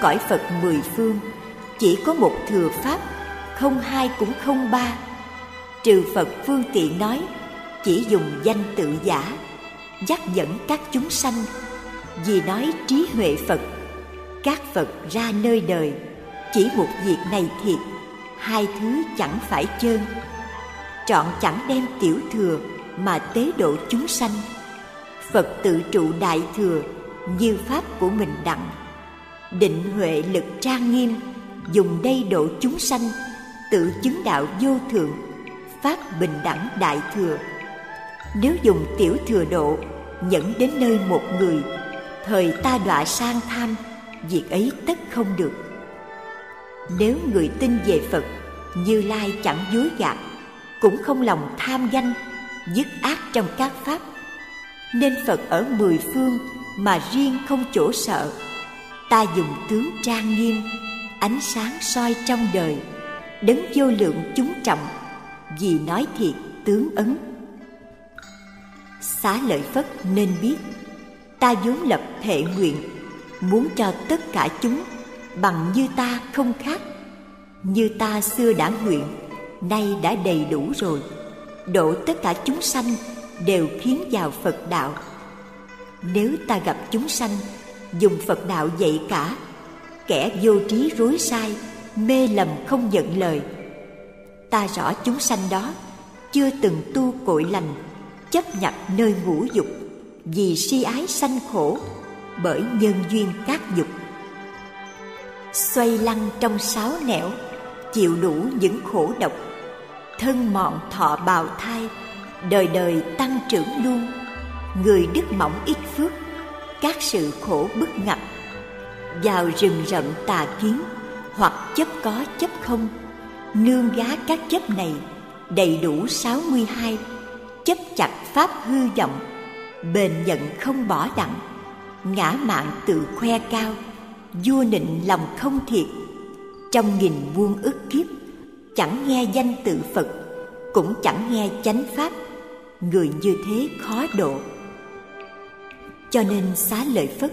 cõi Phật mười phương chỉ có một thừa pháp, không hai cũng không ba. Trừ Phật phương tiện nói, chỉ dùng danh tự giả, dắt dẫn các chúng sanh, vì nói trí huệ Phật, các Phật ra nơi đời, chỉ một việc này thiệt, hai thứ chẳng phải chơn. Trọn chẳng đem tiểu thừa mà tế độ chúng sanh. Phật tự trụ đại thừa như pháp của mình đặng định huệ lực trang nghiêm, dùng đây độ chúng sanh, tự chứng đạo vô thượng phát bình đẳng đại thừa. Nếu dùng tiểu thừa độ dẫn đến nơi một người, thời ta đọa sang tham, việc ấy tất không được. Nếu người tin về phật, như lai chẳng dối gạt, cũng không lòng tham danh dứt ác trong các pháp. Nên phật ở mười phương mà riêng không chỗ sợ ta dùng tướng trang nghiêm, ánh sáng soi trong đời, đấng vô lượng chúng trọng, vì nói thiệt tướng ấn. Xá lợi phất nên biết, ta vốn lập thệ nguyện, muốn cho tất cả chúng bằng như ta không khác. Như ta xưa đã nguyện, nay đã đầy đủ rồi, độ tất cả chúng sanh đều khiến vào phật đạo. Nếu ta gặp chúng sanh dùng phật đạo dạy cả. Kẻ vô trí rối sai, mê lầm không nhận lời. Ta rõ chúng sanh đó, chưa từng tu cội lành, chấp nhập nơi ngũ dục, vì si ái sanh khổ, bởi nhân duyên các dục. Xoay lăn trong sáu nẻo, chịu đủ những khổ độc. Thân mọn thọ bào thai, đời đời tăng trưởng luôn. Người đức mỏng ít phước các sự khổ bức ngặt vào rừng rậm tà kiến, hoặc chấp có chấp không, nương gá các chấp này đầy đủ sáu mươi hai, chấp chặt pháp hư vọng, bền nhận không bỏ đặng, ngã mạng tự khoe cao, vua nịnh lòng không thiệt. Trong nghìn muôn ức kiếp, chẳng nghe danh tự phật, cũng chẳng nghe chánh pháp. Người như thế khó độ cho nên xá lợi phất.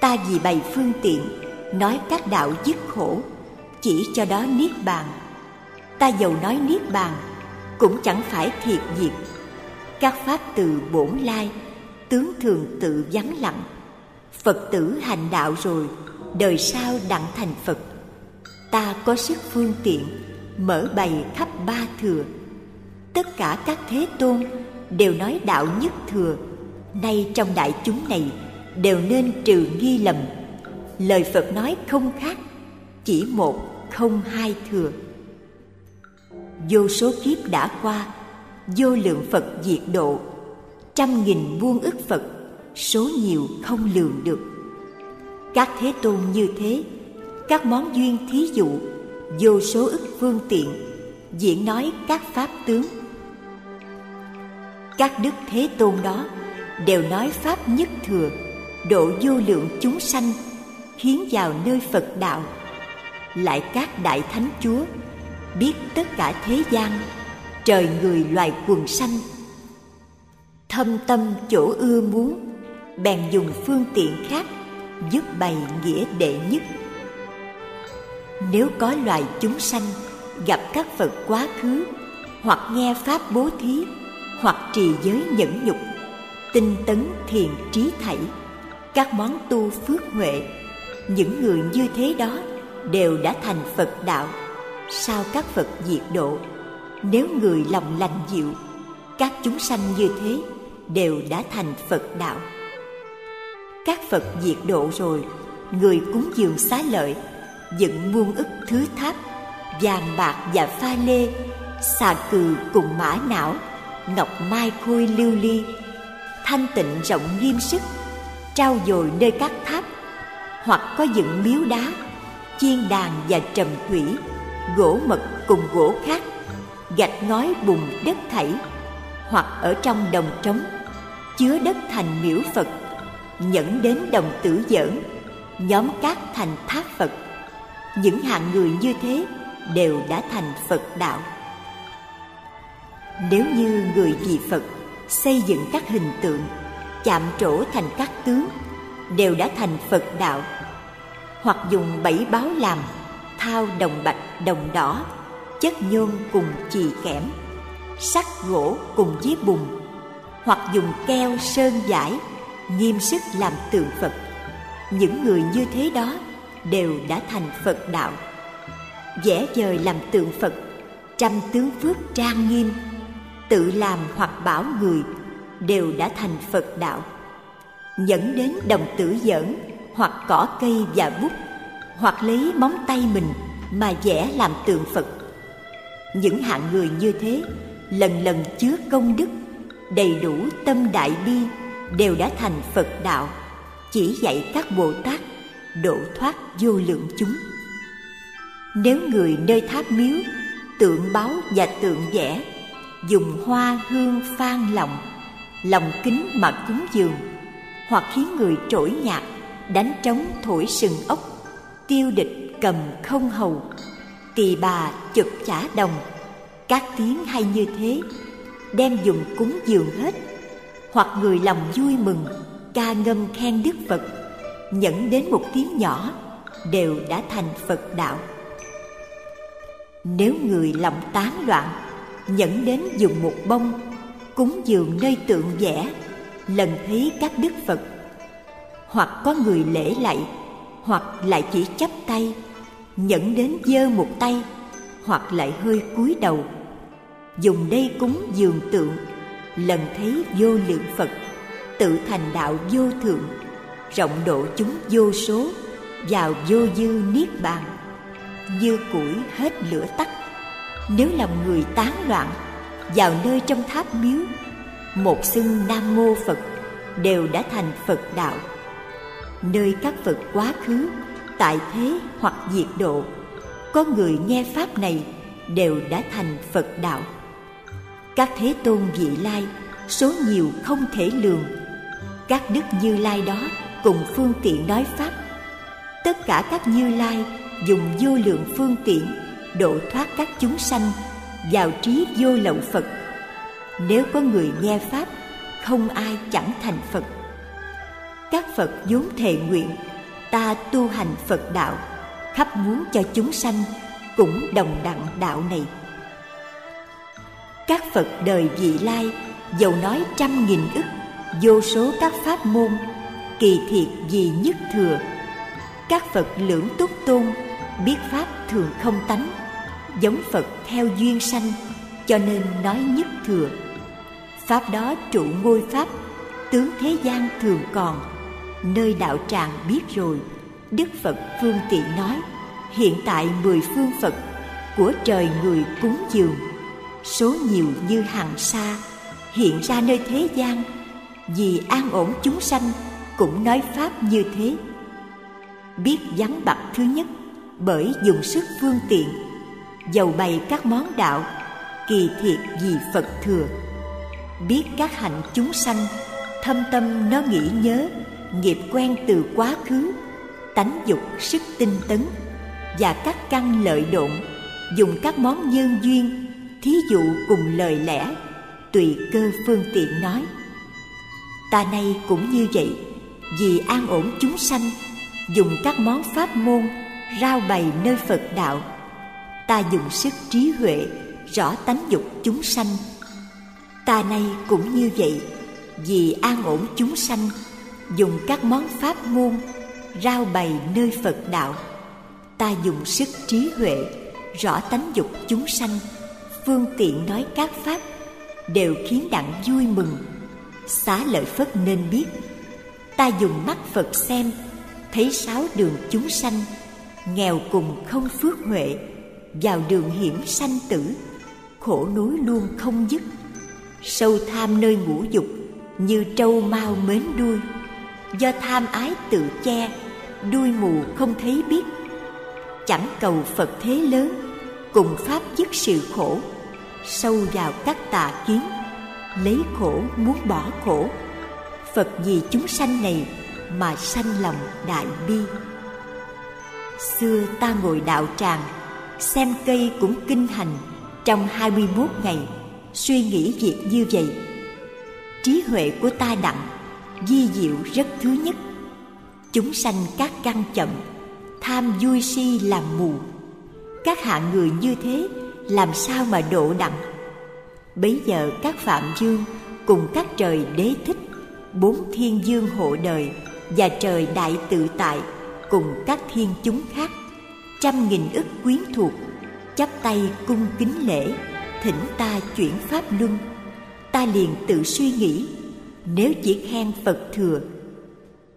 Ta vì bày phương tiện, nói các đạo dứt khổ, chỉ cho đó niết bàn. Ta dầu nói niết bàn, cũng chẳng phải thiệt diệt. Các pháp từ bổn lai, tướng thường tự vắng lặng. Phật tử hành đạo rồi, đời sau đặng thành phật. Ta có sức phương tiện, mở bày khắp ba thừa. Tất cả các thế tôn đều nói đạo nhất thừa nay trong đại chúng này đều nên trừ nghi lầm. Lời phật nói không khác, chỉ một không hai thừa. Vô số kiếp đã qua, vô lượng phật diệt độ, trăm nghìn muôn ức phật, số nhiều không lường được. Các thế tôn như thế, các món duyên thí dụ, vô số ức phương tiện, diễn nói các pháp tướng. Các đức thế tôn đó đều nói pháp nhất thừa, độ vô lượng chúng sanh khiến vào nơi phật đạo. Lại các đại thánh chúa, biết tất cả thế gian, trời người loài quần sanh. Thâm tâm chỗ ưa muốn, bèn dùng phương tiện khác giúp bày nghĩa đệ nhất. Nếu có loài chúng sanh gặp các phật quá khứ hoặc nghe pháp bố thí hoặc trì giới nhẫn nhục tinh tấn thiền trí thảy. Các món tu phước huệ, những người như thế đó đều đã thành phật đạo. Sao các phật diệt độ? Nếu người lòng lành dịu, các chúng sanh như thế đều đã thành phật đạo. Các phật diệt độ rồi, người cúng dường xá lợi, dựng muôn ức thứ tháp, vàng bạc và pha lê, xà cừ cùng mã não, ngọc mai khôi lưu ly thanh tịnh rộng nghiêm sức, trao dồi nơi các tháp, hoặc có dựng miếu đá, chiên đàn và trầm thủy, gỗ mật cùng gỗ khác, gạch ngói bùn đất thảy, hoặc ở trong đồng trống, chứa đất thành miễu phật, nhẫn đến đồng tử giỡn, nhóm cát thành tháp phật. Những hạng người như thế đều đã thành phật đạo. Nếu như người vì phật xây dựng các hình tượng, chạm trổ thành các tướng, đều đã thành phật đạo. Hoặc dùng bảy báo làm thao đồng bạch đồng đỏ, chất nhôm cùng chì kẽm, sắt gỗ cùng với bùn. Hoặc dùng keo sơn giải, nghiêm sức làm tượng phật. Những người như thế đó đều đã thành phật đạo. Vẽ dời làm tượng phật, trăm tướng phước trang nghiêm tự làm hoặc bảo người, đều đã thành phật đạo. Dẫn đến đồng tử giỡn, hoặc cỏ cây và bút, hoặc lấy móng tay mình mà vẽ làm tượng phật. Những hạng người như thế, lần lần chứa công đức, đầy đủ tâm đại bi, đều đã thành phật đạo, chỉ dạy các bồ tát, độ thoát vô lượng chúng. Nếu người nơi tháp miếu, tượng báo và tượng vẽ dùng hoa hương phan lòng lòng kính mà cúng dường, hoặc khiến người trỗi nhạc, đánh trống thổi sừng ốc, tiêu địch cầm không hầu tỳ bà chụp chả đồng. Các tiếng hay như thế, đem dùng cúng dường hết, hoặc người lòng vui mừng, ca ngâm khen đức phật, nhẫn đến một tiếng nhỏ, đều đã thành phật đạo. Nếu người lòng tán loạn nhẫn đến dùng một bông, cúng dường nơi tượng vẽ, lần thấy các đức phật. Hoặc có người lễ lạy hoặc lại chỉ chấp tay nhẫn đến giơ một tay, hoặc lại hơi cúi đầu. Dùng đây cúng dường tượng, lần thấy vô lượng phật, tự thành đạo vô thượng, rộng độ chúng vô số, vào vô dư niết bàn. Như củi hết lửa tắt nếu lòng người tán loạn, vào nơi trong tháp miếu, một xưng nam mô phật đều đã thành phật đạo. Nơi các phật quá khứ, tại thế hoặc diệt độ, có người nghe pháp này đều đã thành phật đạo. Các thế tôn vị lai số nhiều không thể lường. Các đức như lai đó cùng phương tiện nói pháp. Tất cả các như lai dùng vô lượng phương tiện độ thoát các chúng sanh, vào trí vô lậu phật. Nếu có người nghe pháp, không ai chẳng thành phật. Các phật vốn thề nguyện, ta tu hành phật đạo, khắp muốn cho chúng sanh cũng đồng đặng đạo này. Các phật đời vị lai, dầu nói trăm nghìn ức, vô số các pháp môn, kỳ thiệt vì nhất thừa. Các phật lưỡng túc tôn, biết pháp thường không tánh giống phật theo duyên sanh, cho nên nói nhất thừa. Pháp đó trụ ngôi pháp, tướng thế gian thường còn. Nơi đạo tràng biết rồi, đức phật phương tiện nói, hiện tại mười phương phật của trời người cúng dường. Số nhiều như hàng sa, hiện ra nơi thế gian. Vì an ổn chúng sanh, cũng nói pháp như thế. Biết vắng bặt thứ nhất bởi dùng sức phương tiện dầu bày các món đạo, kỳ thiệt vì phật thừa. Biết các hạnh chúng sanh, thâm tâm nó nghĩ nhớ, nghiệp quen từ quá khứ, tánh dục sức tinh tấn và các căn lợi độn, dùng các món nhân duyên, thí dụ cùng lời lẽ, tùy cơ phương tiện nói. Ta nay cũng như vậy, vì an ổn chúng sanh, dùng các món pháp môn, rao bày nơi phật đạo ta dùng sức trí huệ, rõ tánh dục chúng sanh. Ta nay cũng như vậy, vì an ổn chúng sanh, dùng các món pháp môn rao bày nơi phật đạo. Ta dùng sức trí huệ, rõ tánh dục chúng sanh. Phương tiện nói các pháp đều khiến đặng vui mừng, xá lợi phất nên biết. Ta dùng mắt phật xem, thấy sáu đường chúng sanh, nghèo cùng không phước huệ vào đường hiểm sanh tử, khổ nối luôn không dứt. Sâu tham nơi ngũ dục, như trâu mau mến đuôi. Do tham ái tự che, đuôi mù không thấy biết. Chẳng cầu phật thế lớn, cùng pháp dứt sự khổ. Sâu vào các tà kiến, lấy khổ muốn bỏ khổ. Phật vì chúng sanh này mà sanh lòng đại bi. Xưa ta ngồi đạo tràng xem cây cũng kinh hành trong 21 ngày. Suy nghĩ việc như vậy, trí huệ của ta đặng di diệu rất thứ nhất. Chúng sanh các căn chậm, tham vui si làm mù. Các hạng người như thế, làm sao mà độ đặng? Bấy giờ các phạm dương cùng các trời đế thích, bốn thiên dương hộ đời và trời đại tự tại cùng các thiên chúng khác trăm nghìn ức quyến thuộc, chắp tay cung kính lễ, thỉnh ta chuyển pháp luân. Ta liền tự suy nghĩ, nếu chỉ khen phật thừa,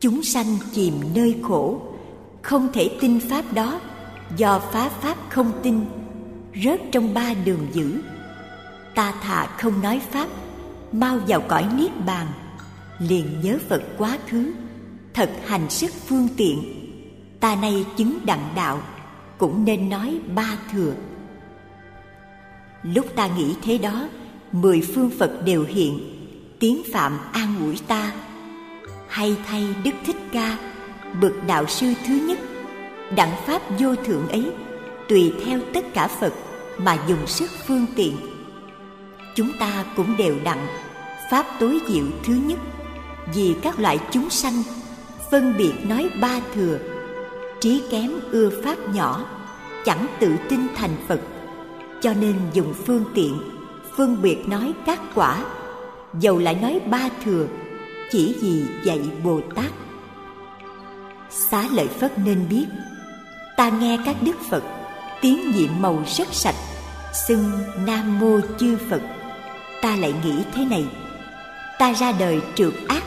chúng sanh chìm nơi khổ, không thể tin pháp đó, do phá pháp không tin, rớt trong ba đường dữ. Ta thà không nói pháp, mau vào cõi niết bàn, liền nhớ phật quá khứ, thật hành sức phương tiện. Ta nay chứng đặng đạo cũng nên nói ba thừa. Lúc ta nghĩ thế đó, mười phương phật đều hiện, tiếng phạm an ủi ta. Hay thay đức thích ca, bậc đạo sư thứ nhất đặng pháp vô thượng ấy, tùy theo tất cả phật mà dùng sức phương tiện. Chúng ta cũng đều đặng pháp tối diệu thứ nhất, vì các loại chúng sanh phân biệt nói ba thừa trí kém ưa pháp nhỏ, chẳng tự tin thành phật. Cho nên dùng phương tiện, phân biệt nói các quả, dầu lại nói ba thừa, chỉ vì dạy bồ tát. Xá lợi phất nên biết, ta nghe các đức phật tiếng nhiệm màu rất sạch, xưng nam mô chư phật. Ta lại nghĩ thế này, ta ra đời trượt ác,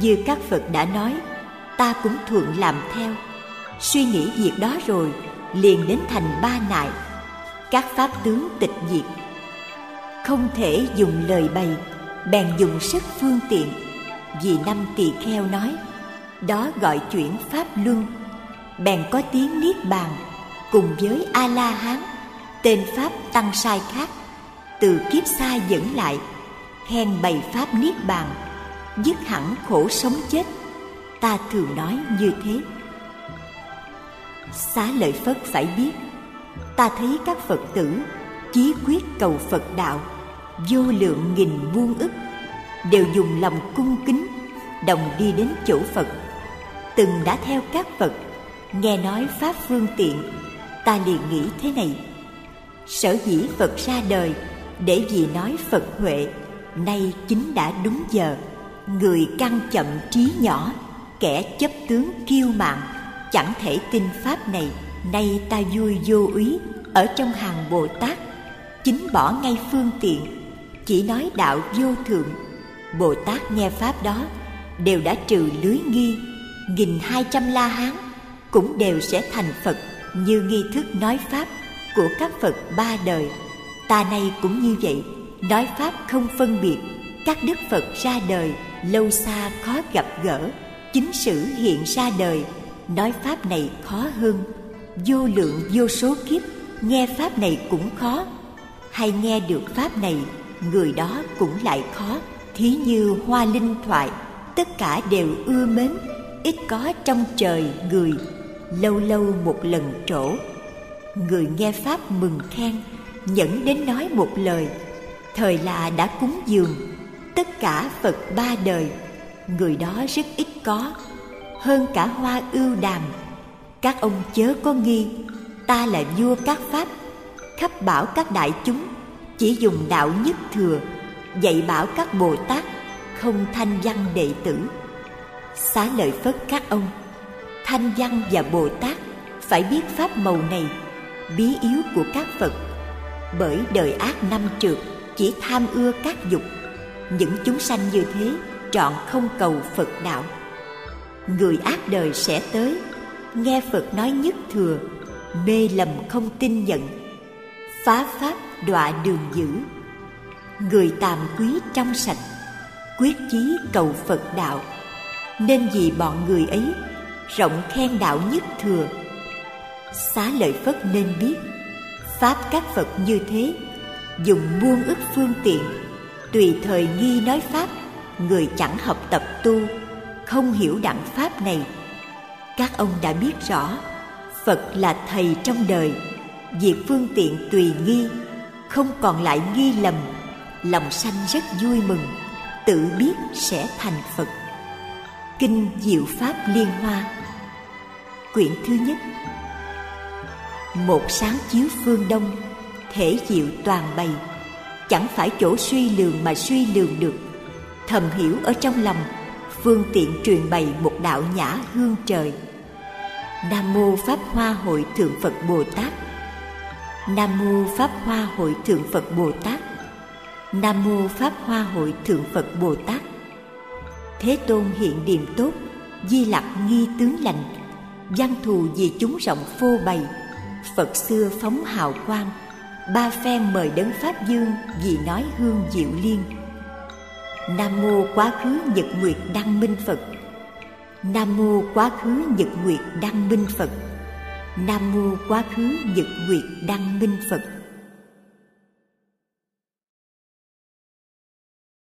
như các phật đã nói, ta cũng thuận làm theo suy nghĩ việc đó rồi, liền đến thành ba nại. Các pháp tướng tịch diệt. Không thể dùng lời bày, bèn dùng sức phương tiện. Vì năm tỳ kheo nói, đó gọi chuyển pháp luân. Bèn có tiếng niết bàn, cùng với a la hán tên pháp tăng sai khác, từ kiếp xa dẫn lại, khen bày pháp niết bàn, dứt hẳn khổ sống chết. Ta thường nói như thế xá lợi phất phải biết, ta thấy các phật tử chí quyết cầu phật đạo, vô lượng nghìn muôn ức, đều dùng lòng cung kính, đồng đi đến chỗ phật. Từng đã theo các phật, nghe nói pháp phương tiện, ta liền nghĩ thế này. Sở dĩ phật ra đời, để vì nói phật huệ, nay chính đã đúng giờ. Người căng chậm trí nhỏ, kẻ chấp tướng kiêu mạn chẳng thể tin pháp này, nay ta vui vô úy ở trong hàng bồ tát, chính bỏ ngay phương tiện, chỉ nói đạo vô thượng. Bồ tát nghe pháp đó, đều đã trừ lưới nghi, nghìn hai trăm la hán cũng đều sẽ thành phật như nghi thức nói pháp của các phật ba đời. Ta nay cũng như vậy, nói pháp không phân biệt, các đức phật ra đời lâu xa khó gặp gỡ, chính sử hiện ra đời nói pháp này khó hơn. Vô lượng vô số kiếp, nghe pháp này cũng khó. Hay nghe được pháp này, người đó cũng lại khó. Thí như hoa linh thoại, tất cả đều ưa mến, ít có trong trời người, lâu lâu một lần trổ. Người nghe pháp mừng khen, nhẫn đến nói một lời, thời là đã cúng dường, tất cả phật ba đời, người đó rất ít có hơn cả hoa ưu đàm. Các ông chớ có nghi, ta là vua các pháp. Khắp bảo các đại chúng, chỉ dùng đạo nhất thừa, dạy bảo các bồ tát, không thanh văn đệ tử. Xá lợi phất các ông, thanh văn và bồ tát phải biết pháp màu này, bí yếu của các phật. Bởi đời ác năm trượt, chỉ tham ưa các dục. Những chúng sanh như thế, trọn không cầu phật đạo người ác đời sẽ tới. Nghe phật nói nhất thừa, mê lầm không tin nhận. Phá pháp đọa đường dữ. Người tàm quý trong sạch, quyết chí cầu phật đạo. Nên vì bọn người ấy, rộng khen đạo nhất thừa. Xá lợi phất nên biết, pháp các phật như thế, dùng muôn ức phương tiện. Tùy thời nghi nói pháp, người chẳng học tập tu không hiểu đặng pháp này. Các ông đã biết rõ, phật là thầy trong đời, việc phương tiện tùy nghi, không còn lại nghi lầm, lòng sanh rất vui mừng, tự biết sẽ thành phật. Kinh diệu pháp liên hoa. Quyển thứ nhất. Một sáng chiếu phương đông, Thể diệu toàn bày. Chẳng phải chỗ suy lường mà suy lường được. Thầm hiểu ở trong lòng Phương tiện truyền bày một đạo nhã hương trời. Nam mô Pháp Hoa Hội Thượng Phật Bồ Tát. Nam mô Pháp Hoa Hội Thượng Phật Bồ Tát. Nam mô Pháp Hoa Hội Thượng Phật Bồ Tát. Thế Tôn hiện điềm tốt, Di lặc nghi tướng lành Văn thù vì chúng rộng phô bày. Phật xưa phóng hào quang, Ba phen mời đấng Pháp Dương Vì nói hương diệu liên. Nam mô quá khứ nhật nguyệt đăng minh Phật. Nam mô quá khứ nhật nguyệt đăng minh Phật. Nam mô quá khứ nhật nguyệt đăng minh Phật.